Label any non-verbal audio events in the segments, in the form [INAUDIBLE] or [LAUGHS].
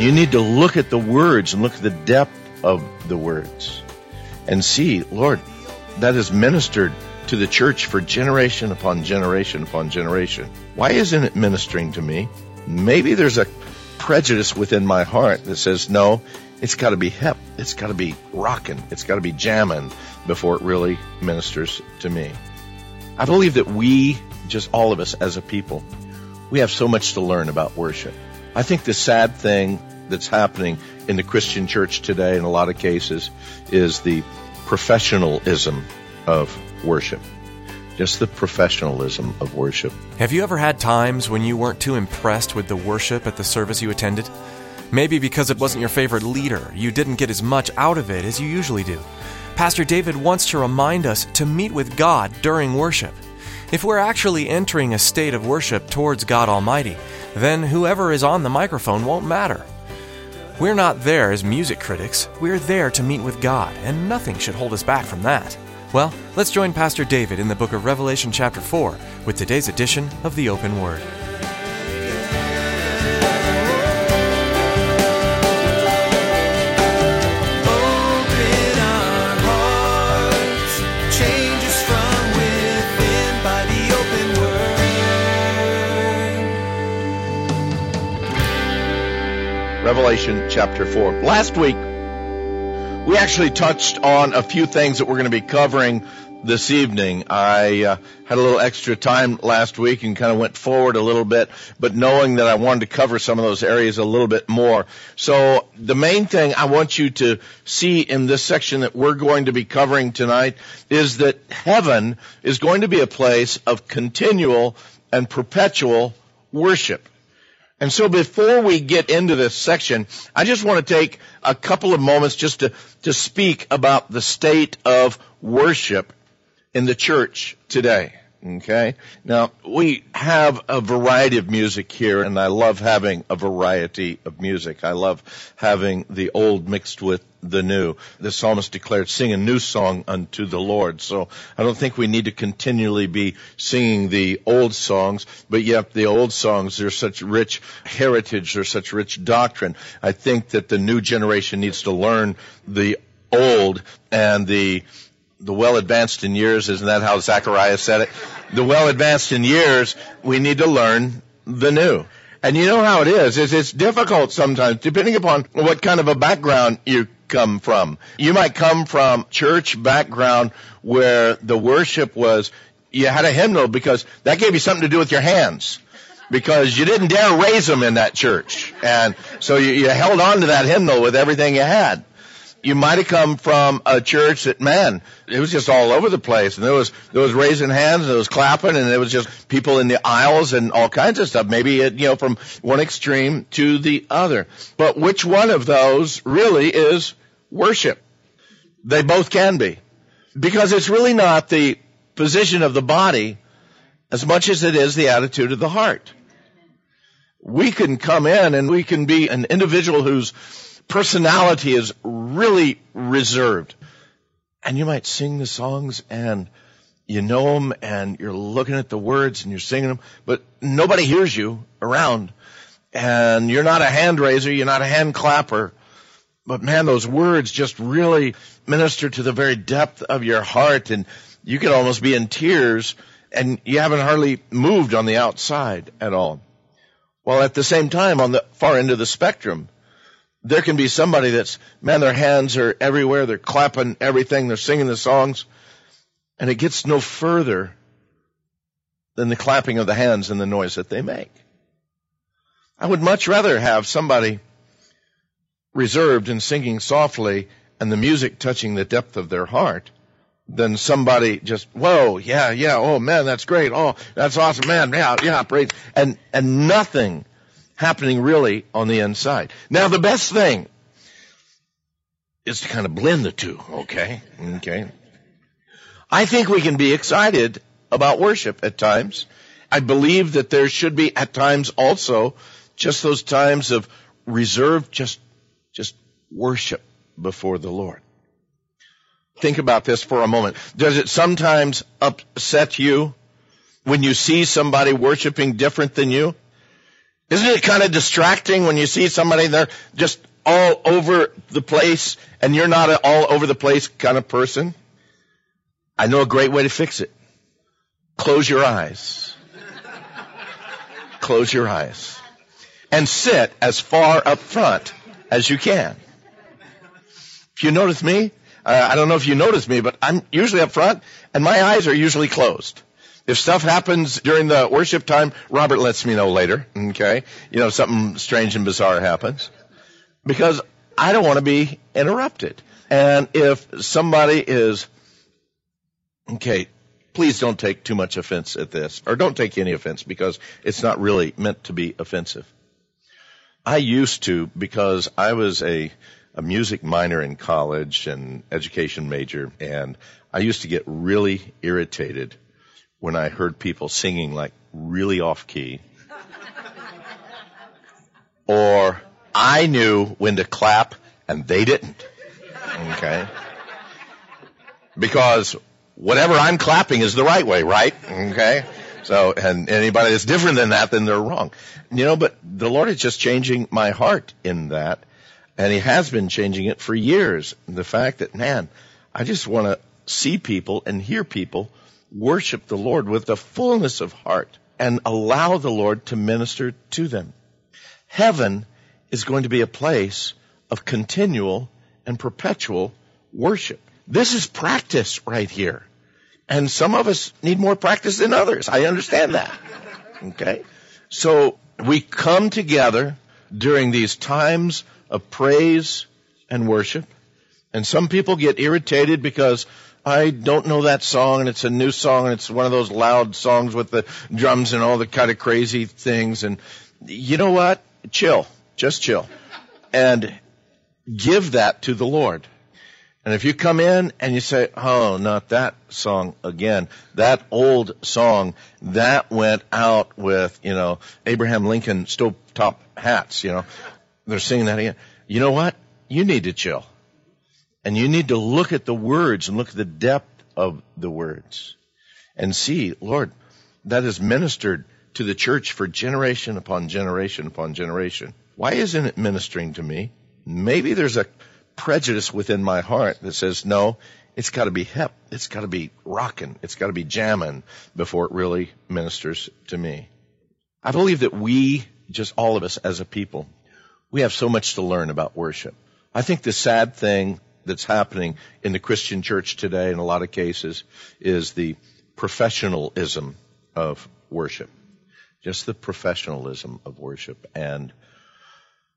You need to look at the words and look at the depth of the words and see, Lord, that is ministered to the church for generation upon generation upon generation. Why isn't it ministering to me? Maybe there's a prejudice within my heart that says, no, it's got to be hip, it's got to be rocking, it's got to be jamming before it really ministers to me. I believe that we, just all of us as a people, we have so much to learn about worship. I think the sad thing that's happening in the Christian church today in a lot of cases is the professionalism of worship. Just the professionalism of worship. Have you ever had times when you weren't too impressed with the worship at the service you attended? Maybe because it wasn't your favorite leader, you didn't get as much out of it as you usually do. Pastor David wants to remind us to meet with God during worship. If we're actually entering a state of worship towards God Almighty, then whoever is on the microphone won't matter. We're not there as music critics, we're there to meet with God, and nothing should hold us back from that. Well, let's join Pastor David in the book of Revelation, chapter 4, with today's edition of the Open Word. Revelation chapter 4. Last week, we actually touched on a few things that we're going to be covering this evening. I uh, had a little extra time last week and kind of went forward a little bit, but knowing that I wanted to cover some of those areas a little bit more. So the main thing I want you to see in this section that we're going to be covering tonight is that heaven is going to be a place of continual and perpetual worship. And so before we get into this section, I just want to take a couple of moments just to, to speak about the state of worship in the church today. Okay. Now we have a variety of music here and I love having a variety of music. I love having the old mixed with the new. The psalmist declared, sing a new song unto the Lord. So I don't think we need to continually be singing the old songs, but yet the old songs, they're such rich heritage, they're such rich doctrine. I think that the new generation needs to learn the old and the the well advanced in years, isn't that how Zacharias said it? The well advanced in years, we need to learn the new. And you know how it is, is it's difficult sometimes, depending upon what kind of a background you come from. You might come from church background where the worship was, you had a hymnal because that gave you something to do with your hands. Because you didn't dare raise them in that church. And so you, you held on to that hymnal with everything you had you might have come from a church that man it was just all over the place. And there was there was raising hands and there was clapping and there was just people in the aisles and all kinds of stuff. Maybe it, you know from one extreme to the other. But which one of those really is worship? They both can be. Because it's really not the position of the body as much as it is the attitude of the heart. We can come in and we can be an individual who's personality is really reserved. And you might sing the songs and you know them and you're looking at the words and you're singing them, but nobody hears you around. And you're not a hand raiser, you're not a hand clapper. But man, those words just really minister to the very depth of your heart and you can almost be in tears and you haven't hardly moved on the outside at all. While at the same time on the far end of the spectrum, there can be somebody that's, man, their hands are everywhere. They're clapping everything. They're singing the songs. And it gets no further than the clapping of the hands and the noise that they make. I would much rather have somebody reserved and singing softly and the music touching the depth of their heart than somebody just, whoa, yeah, yeah, oh man, that's great. Oh, that's awesome, man. Yeah, yeah, praise. And, and nothing happening really on the inside. Now the best thing is to kind of blend the two, okay? Okay. I think we can be excited about worship at times. I believe that there should be at times also just those times of reserved, just, just worship before the Lord. Think about this for a moment. Does it sometimes upset you when you see somebody worshiping different than you? Isn't it kind of distracting when you see somebody there just all over the place and you're not an all over the place kind of person? I know a great way to fix it. Close your eyes. Close your eyes. And sit as far up front as you can. If you notice me, uh, I don't know if you notice me, but I'm usually up front and my eyes are usually closed. If stuff happens during the worship time, Robert lets me know later, okay? You know, something strange and bizarre happens. Because I don't want to be interrupted. And if somebody is, okay, please don't take too much offense at this, or don't take any offense because it's not really meant to be offensive. I used to, because I was a a music minor in college and education major, and I used to get really irritated when I heard people singing like really off key. [LAUGHS] or I knew when to clap and they didn't. Okay? Because whatever I'm clapping is the right way, right? Okay? So, and anybody that's different than that, then they're wrong. You know, but the Lord is just changing my heart in that and he has been changing it for years. The fact that, man, I just want to see people and hear people worship the Lord with the fullness of heart and allow the Lord to minister to them. Heaven is going to be a place of continual and perpetual worship. This is practice right here. And some of us need more practice than others. I understand that. Okay? So we come together during these times of praise and worship. And some people get irritated because I don't know that song and it's a new song and it's one of those loud songs with the drums and all the kind of crazy things. And you know what? Chill. Just chill. And give that to the Lord. And if you come in and you say, oh, not that song again, that old song, that went out with, you know, Abraham Lincoln stovetop hats, you know, they're singing that again. You know what? You need to chill. And you need to look at the words and look at the depth of the words and see, Lord, that is ministered to the church for generation upon generation upon generation. Why isn't it ministering to me? Maybe there's a prejudice within my heart that says, no, it's got to be hep, it's got to be rocking, it's got to be jamming before it really ministers to me. I believe that we, just all of us as a people, we have so much to learn about worship. I think the sad thing that's happening in the Christian church today in a lot of cases is the professionalism of worship. Just the professionalism of worship. And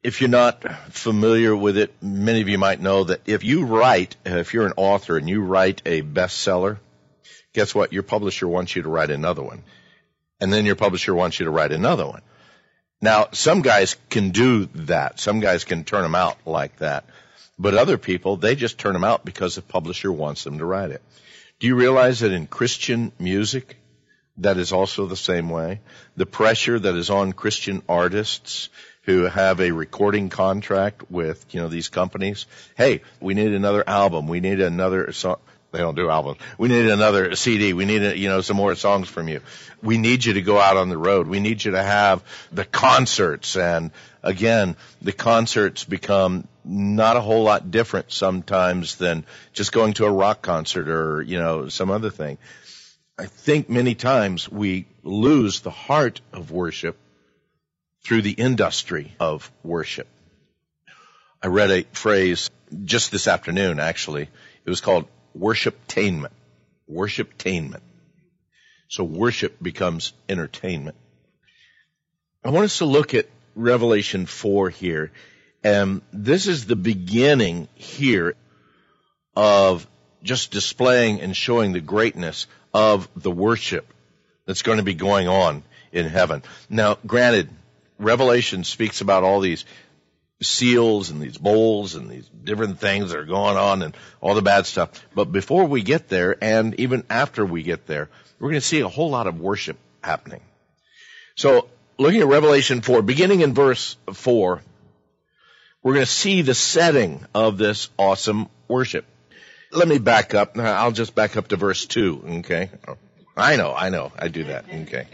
if you're not familiar with it, many of you might know that if you write, if you're an author and you write a bestseller, guess what? Your publisher wants you to write another one. And then your publisher wants you to write another one. Now, some guys can do that. Some guys can turn them out like that. But other people, they just turn them out because the publisher wants them to write it. Do you realize that in Christian music, that is also the same way? The pressure that is on Christian artists who have a recording contract with, you know, these companies. Hey, we need another album. We need another song. They don't do albums. We need another CD. We need, you know, some more songs from you. We need you to go out on the road. We need you to have the concerts. And again, the concerts become not a whole lot different sometimes than just going to a rock concert or, you know, some other thing. I think many times we lose the heart of worship through the industry of worship. I read a phrase just this afternoon, actually. It was called worshiptainment. Worshiptainment. So worship becomes entertainment. I want us to look at Revelation 4 here. And this is the beginning here of just displaying and showing the greatness of the worship that's going to be going on in heaven. Now, granted, Revelation speaks about all these seals and these bowls and these different things that are going on and all the bad stuff. But before we get there and even after we get there, we're going to see a whole lot of worship happening. So looking at Revelation 4, beginning in verse 4, we're going to see the setting of this awesome worship. Let me back up. I'll just back up to verse 2, okay? I know, I know, I do that, okay?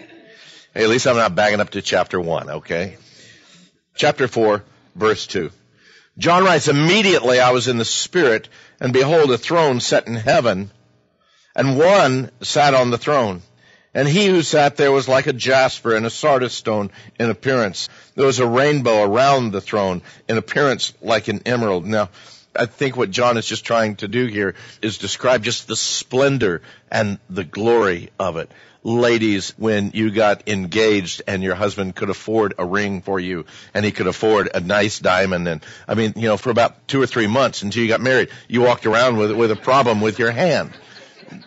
Hey, at least I'm not backing up to chapter 1, okay? Chapter 4, verse 2. John writes, Immediately I was in the Spirit, and behold, a throne set in heaven, and one sat on the throne. And he who sat there was like a jasper and a sardius stone in appearance. There was a rainbow around the throne in appearance like an emerald. Now, I think what John is just trying to do here is describe just the splendor and the glory of it. Ladies, when you got engaged and your husband could afford a ring for you and he could afford a nice diamond. And I mean, you know, for about two or three months until you got married, you walked around with with a problem with your hand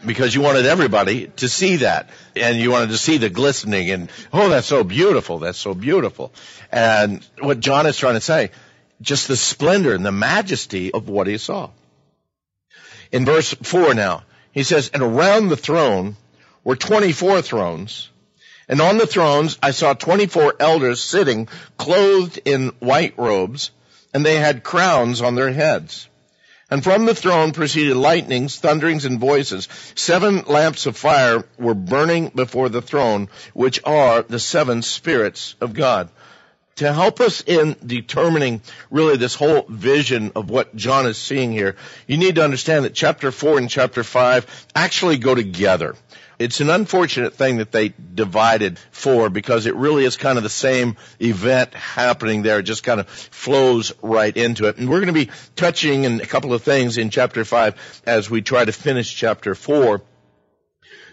because you wanted everybody to see that and you wanted to see the glistening and oh that's so beautiful that's so beautiful. And what john is trying to say just the splendor and the majesty of what he saw. In verse 4 now he says and around the throne were 24 thrones and on the thrones i saw 24 elders sitting clothed in white robes and they had crowns on their heads and from the throne proceeded lightnings, thunderings, and voices. Seven lamps of fire were burning before the throne, which are the seven spirits of God. To help us in determining really this whole vision of what John is seeing here, you need to understand that chapter 4 and chapter 5 actually go together. It's an unfortunate thing that they divided for because it really is kind of the same event happening there. It just kind of flows right into it. And we're going to be touching in a couple of things in chapter 5 as we try to finish chapter 4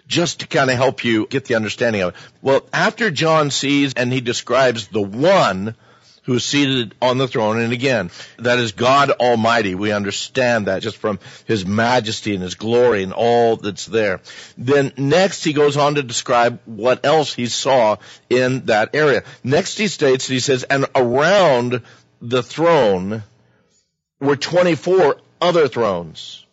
just to kind of help you get the understanding of it. Well, after John sees and he describes the one who is seated on the throne. And again, that is God Almighty. We understand that just from His majesty and His glory and all that's there. Then next he goes on to describe what else he saw in that area. Next he states, he says, and around the throne were 24 other thrones.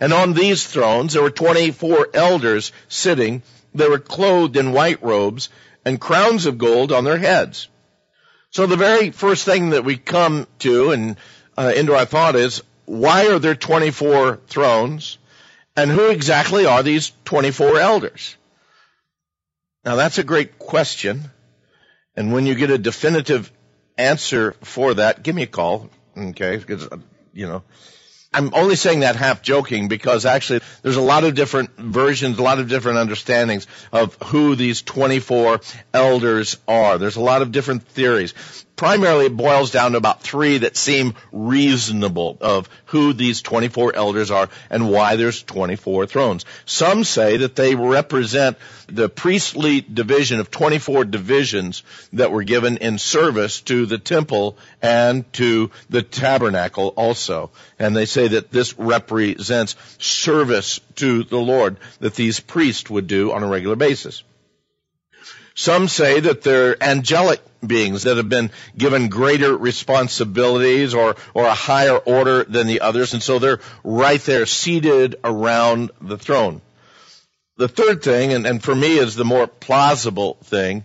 And on these thrones there were 24 elders sitting. They were clothed in white robes and crowns of gold on their heads. So the very first thing that we come to and uh, into our thought is, why are there 24 thrones? And who exactly are these 24 elders? Now that's a great question. And when you get a definitive answer for that, give me a call. Okay. Because, uh, you know, I'm only saying that half joking because actually there's a lot of different versions, a lot of different understandings of who these 24 elders are. There's a lot of different theories primarily it boils down to about three that seem reasonable of who these 24 elders are and why there's 24 thrones. Some say that they represent the priestly division of 24 divisions that were given in service to the temple and to the tabernacle also. And they say that this represents service to the Lord that these priests would do on a regular basis. Some say that they're angelic beings that have been given greater responsibilities or, or a higher order than the others, and so they're right there seated around the throne. The third thing, and, and for me is the more plausible thing,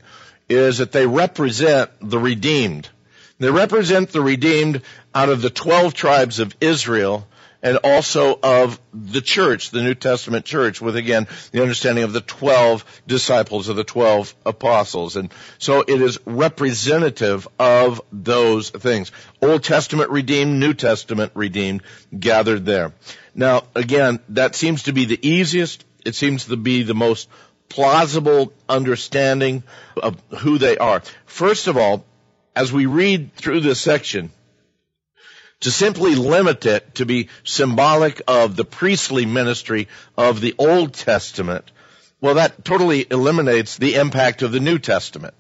is that they represent the redeemed. They represent the redeemed out of the 12 tribes of Israel and also of the church, the New Testament church, with again the understanding of the 12 disciples of the 12 apostles. And so it is representative of those things. Old Testament redeemed, New Testament redeemed, gathered there. Now, again, that seems to be the easiest, it seems to be the most plausible understanding of who they are. First of all, as we read through this section, to simply limit it to be symbolic of the priestly ministry of the Old Testament, well, that totally eliminates the impact of the New Testament.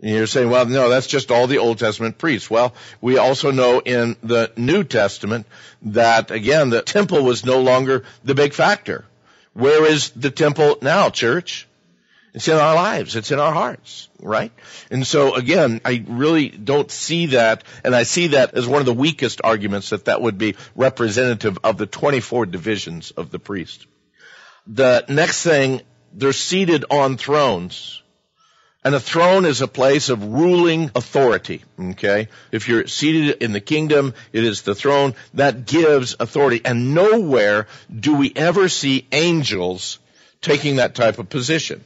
And you're saying, well, no, that's just all the Old Testament priests. Well, we also know in the New Testament that, again, the temple was no longer the big factor. Where is the temple now, church? It's in our lives. It's in our hearts, right? And so again, I really don't see that, and I see that as one of the weakest arguments that that would be representative of the 24 divisions of the priest. The next thing, they're seated on thrones. And a throne is a place of ruling authority. Okay? If you're seated in the kingdom, it is the throne that gives authority. And nowhere do we ever see angels taking that type of position.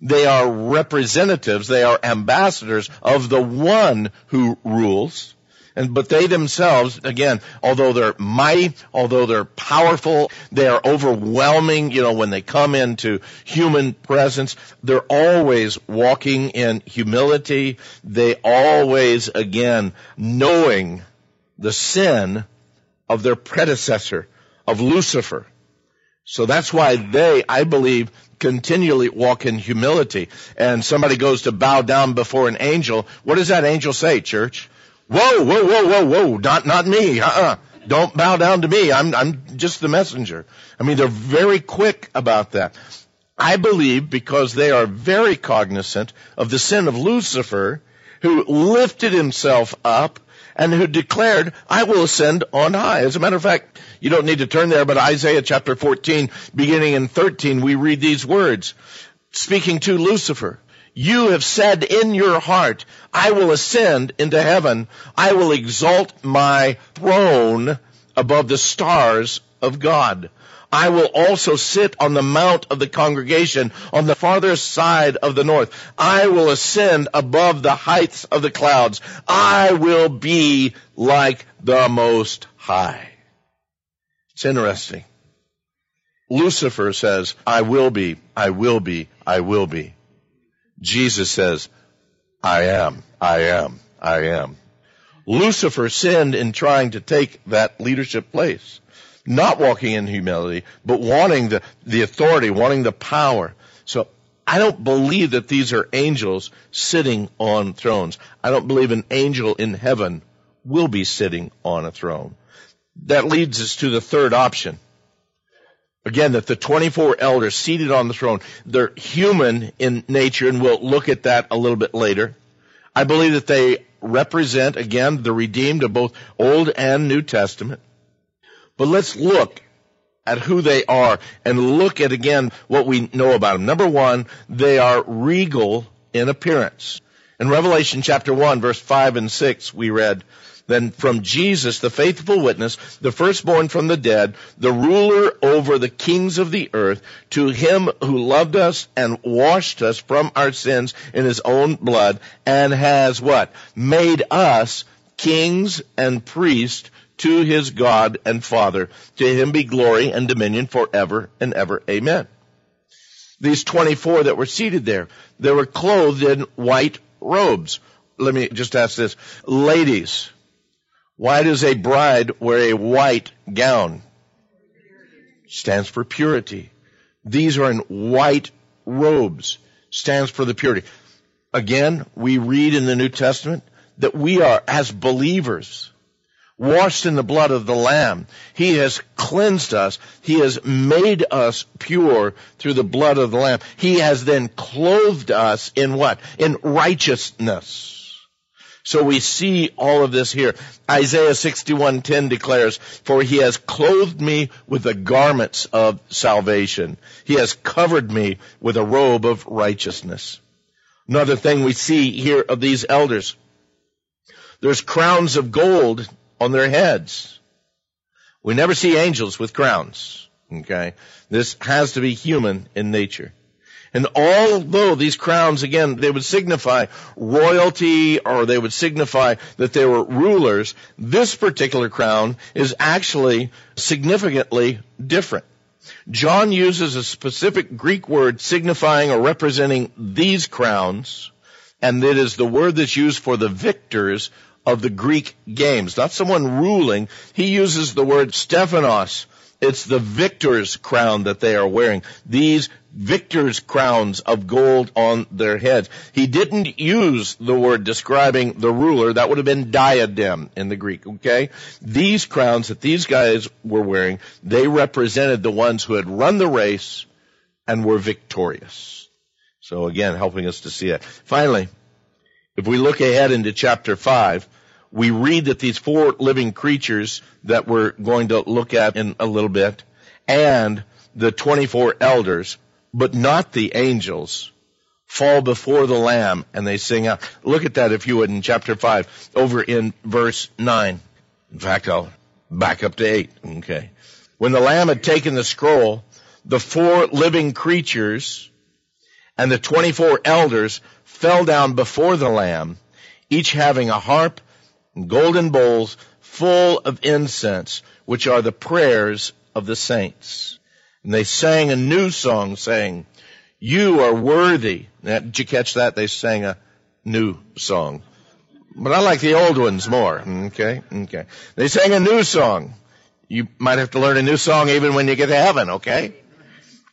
They are representatives, they are ambassadors of the one who rules. And, but they themselves, again, although they're mighty, although they're powerful, they are overwhelming, you know, when they come into human presence, they're always walking in humility. They always, again, knowing the sin of their predecessor, of Lucifer. So that's why they, I believe, continually walk in humility. And somebody goes to bow down before an angel. What does that angel say, church? Whoa, whoa, whoa, whoa, whoa, not, not me. Uh-uh. Don't bow down to me. I'm, I'm just the messenger. I mean, they're very quick about that. I believe because they are very cognizant of the sin of Lucifer, who lifted himself up and who declared, I will ascend on high. As a matter of fact, you don't need to turn there, but Isaiah chapter 14, beginning in 13, we read these words, speaking to Lucifer. You have said in your heart, I will ascend into heaven. I will exalt my throne above the stars of God. I will also sit on the mount of the congregation on the farthest side of the north. I will ascend above the heights of the clouds. I will be like the most high. It's interesting. Lucifer says, I will be, I will be, I will be. Jesus says, I am, I am, I am. Lucifer sinned in trying to take that leadership place not walking in humility, but wanting the, the authority, wanting the power. So I don't believe that these are angels sitting on thrones. I don't believe an angel in heaven will be sitting on a throne. That leads us to the third option. Again, that the 24 elders seated on the throne, they're human in nature, and we'll look at that a little bit later. I believe that they represent, again, the redeemed of both Old and New Testament. But let's look at who they are and look at again what we know about them. Number one, they are regal in appearance. In Revelation chapter 1 verse 5 and 6 we read, then from Jesus, the faithful witness, the firstborn from the dead, the ruler over the kings of the earth, to him who loved us and washed us from our sins in his own blood and has what? Made us kings and priests to his God and Father. To him be glory and dominion forever and ever. Amen. These 24 that were seated there, they were clothed in white robes. Let me just ask this. Ladies, why does a bride wear a white gown? Stands for purity. These are in white robes. Stands for the purity. Again, we read in the New Testament that we are, as believers, washed in the blood of the Lamb. He has cleansed us. He has made us pure through the blood of the Lamb. He has then clothed us in what? In righteousness. So we see all of this here. Isaiah 61:10 declares, "For he has clothed me with the garments of salvation. He has covered me with a robe of righteousness." Another thing we see here of these elders. There's crowns of gold on their heads. We never see angels with crowns. Okay. This has to be human in nature. And although these crowns, again, they would signify royalty or they would signify that they were rulers, this particular crown is actually significantly different. John uses a specific Greek word signifying or representing these crowns, and it is the word that's used for the victors of the Greek games, not someone ruling. He uses the word Stephanos, It's the victor's crown that they are wearing. These victor's crowns of gold on their heads. He didn't use the word describing the ruler. That would have been diadem in the Greek, okay? These crowns that these guys were wearing, they represented the ones who had run the race and were victorious. So again, helping us to see it. Finally, if we look ahead into chapter 5, we read that these four living creatures that we're going to look at in a little bit and the 24 elders but not the angels, fall before the Lamb and they sing out. Look at that if you would in chapter 5, over in verse 9. In fact, I'll back up to 8. Okay. When the Lamb had taken the scroll, the four living creatures and the 24 elders fell down before the Lamb, each having a harp golden bowls full of incense, which are the prayers of the saints. And they sang a new song saying, you are worthy. Now, did you catch that? They sang a new song. But I like the old ones more. Okay. Okay. They sang a new song. You might have to learn a new song even when you get to heaven. Okay.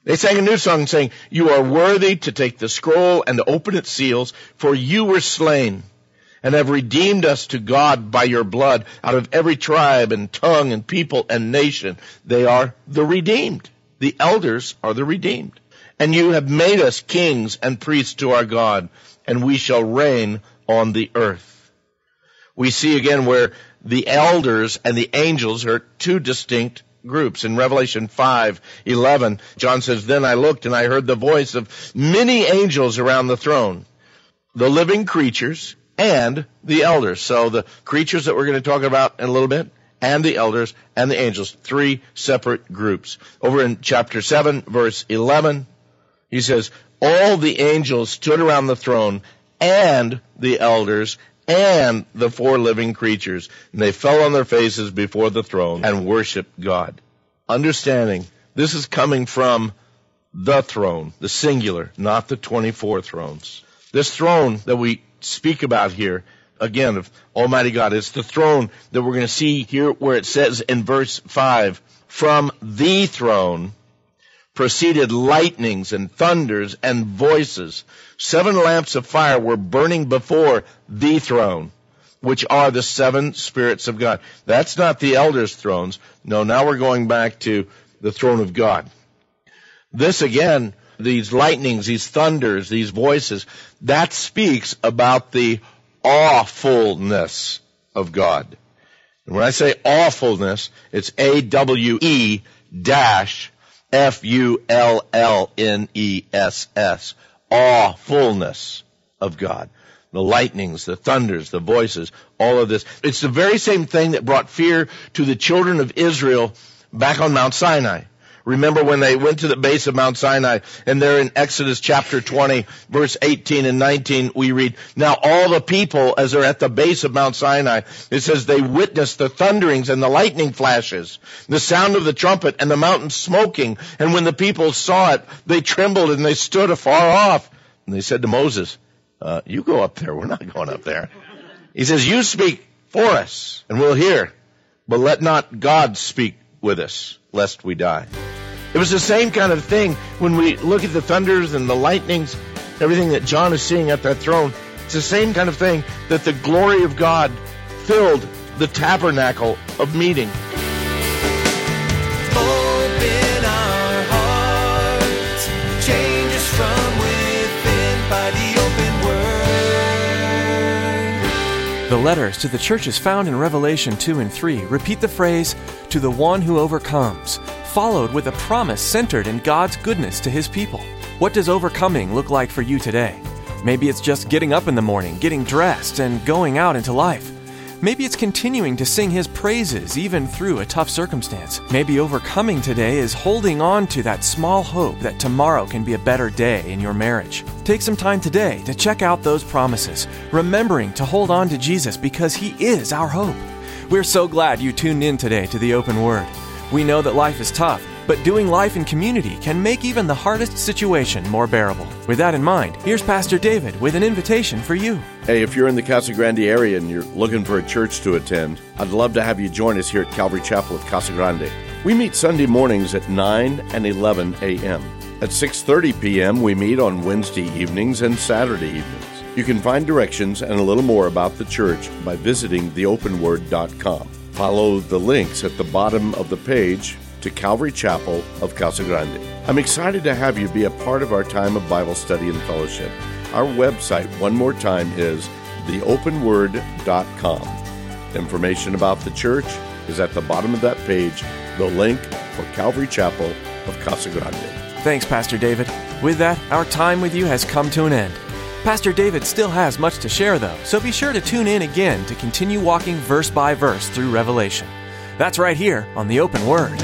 They sang a new song saying, you are worthy to take the scroll and to open its seals, for you were slain and have redeemed us to God by your blood out of every tribe and tongue and people and nation. They are the redeemed. The elders are the redeemed. And you have made us kings and priests to our God, and we shall reign on the earth. We see again where the elders and the angels are two distinct groups. In Revelation 5, 11, John says, Then I looked and I heard the voice of many angels around the throne, the living creatures and the elders. So the creatures that we're going to talk about in a little bit and the elders and the angels, three separate groups. Over in chapter 7, verse 11, he says, All the angels stood around the throne and the elders and the four living creatures, and they fell on their faces before the throne and worshiped God. Understanding this is coming from the throne, the singular, not the 24 thrones. This throne that we speak about here again of Almighty God. It's the throne that we're going to see here where it says in verse 5, from the throne proceeded lightnings and thunders and voices. Seven lamps of fire were burning before the throne, which are the seven spirits of God. That's not the elders' thrones. No, now we're going back to the throne of God. This again, these lightnings, these thunders, these voices, that speaks about the awfulness of God. And when I say awfulness, it's A-W-E dash F-U-L-L-N-E-S-S. Awfulness of God. The lightnings, the thunders, the voices, all of this. It's the very same thing that brought fear to the children of Israel back on Mount Sinai. Remember when they went to the base of Mount Sinai and there in Exodus chapter 20 verse 18 and 19 we read, Now all the people as they're at the base of Mount Sinai, it says they witnessed the thunderings and the lightning flashes, the sound of the trumpet and the mountain smoking. And when the people saw it, they trembled and they stood afar off. And they said to Moses, uh, you go up there. We're not going up there. He says, you speak for us and we'll hear, but let not God speak with us lest we die. It was the same kind of thing when we look at the thunders and the lightnings, everything that John is seeing at that throne. It's the same kind of thing that the glory of God filled the tabernacle of meeting. The letters to the churches found in Revelation 2 and 3 repeat the phrase, to the one who overcomes, followed with a promise centered in God's goodness to his people. What does overcoming look like for you today? Maybe it's just getting up in the morning, getting dressed, and going out into life. Maybe it's continuing to sing his praises even through a tough circumstance. Maybe overcoming today is holding on to that small hope that tomorrow can be a better day in your marriage. Take some time today to check out those promises, remembering to hold on to Jesus because he is our hope. We're so glad you tuned in today to the Open Word. We know that life is tough, but doing life in community can make even the hardest situation more bearable. With that in mind, here's Pastor David with an invitation for you. Hey, if you're in the Casa Grande area and you're looking for a church to attend, I'd love to have you join us here at Calvary Chapel of Casa Grande. We meet Sunday mornings at 9 and 11 a.m. At 6:30 p.m. we meet on Wednesday evenings and Saturday evenings. You can find directions and a little more about the church by visiting theopenword.com. Follow the links at the bottom of the page to Calvary Chapel of Casa Grande. I'm excited to have you be a part of our time of Bible study and fellowship. Our website, one more time, is theopenword.com. Information about the church is at the bottom of that page, the link for Calvary Chapel of Casa Grande. Thanks, Pastor David. With that, our time with you has come to an end. Pastor David still has much to share, though, so be sure to tune in again to continue walking verse by verse through Revelation. That's right here on the Open Word.